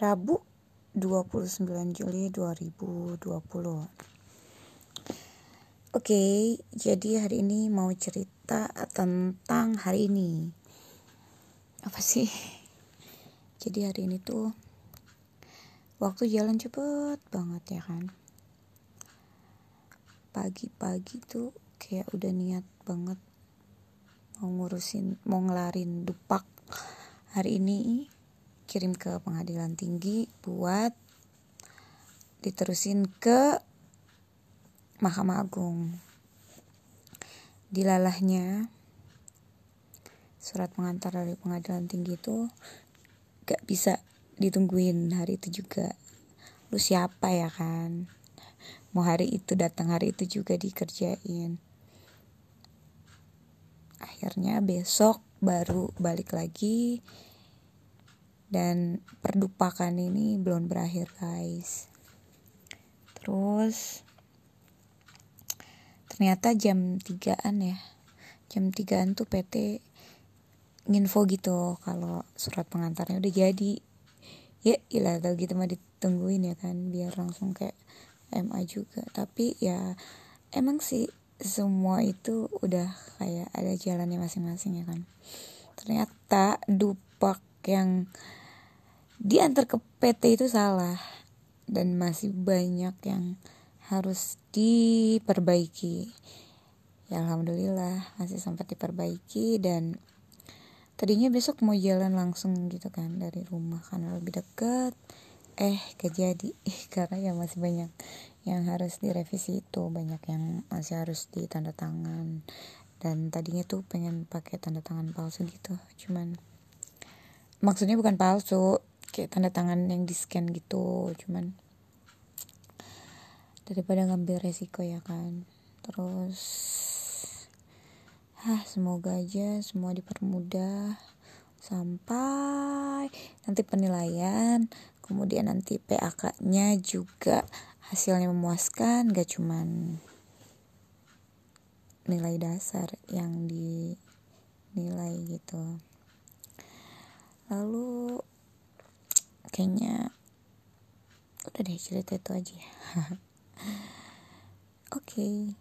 Rabu 29 Juli 2020 Oke, jadi hari ini mau cerita tentang hari ini. Apa sih? Jadi hari ini tuh Waktu jalan cepet banget ya kan? Pagi-pagi tuh kayak udah niat banget Mau ngurusin, mau ngelarin dupak Hari ini kirim ke pengadilan tinggi buat diterusin ke Mahkamah Agung. Dilalahnya surat pengantar dari pengadilan tinggi itu gak bisa ditungguin hari itu juga. Lu siapa ya kan? Mau hari itu datang hari itu juga dikerjain. Akhirnya besok baru balik lagi dan perdupakan ini belum berakhir guys. Terus ternyata jam 3an ya. Jam 3an tuh PT nginfo gitu kalau surat pengantarnya udah jadi. Ya ilah tau gitu mah ditungguin ya kan biar langsung kayak MA juga. Tapi ya emang sih semua itu udah kayak ada jalannya masing-masing ya kan. Ternyata dupak yang diantar ke PT itu salah. Dan masih banyak yang harus diperbaiki. Ya alhamdulillah masih sempat diperbaiki. Dan tadinya besok mau jalan langsung gitu kan dari rumah karena lebih dekat eh kejadi karena ya masih banyak yang harus direvisi itu. Banyak yang masih harus ditanda tangan. Dan tadinya tuh pengen pakai tanda tangan palsu gitu. Cuman maksudnya bukan palsu kayak tanda tangan yang di scan gitu cuman daripada ngambil resiko ya kan. Terus ah semoga aja semua dipermudah sampai nanti penilaian kemudian nanti PAK-nya juga hasilnya memuaskan gak cuman nilai dasar yang dinilai gitu. Lalu kayaknya udah deh cerita itu aja ya oke okay.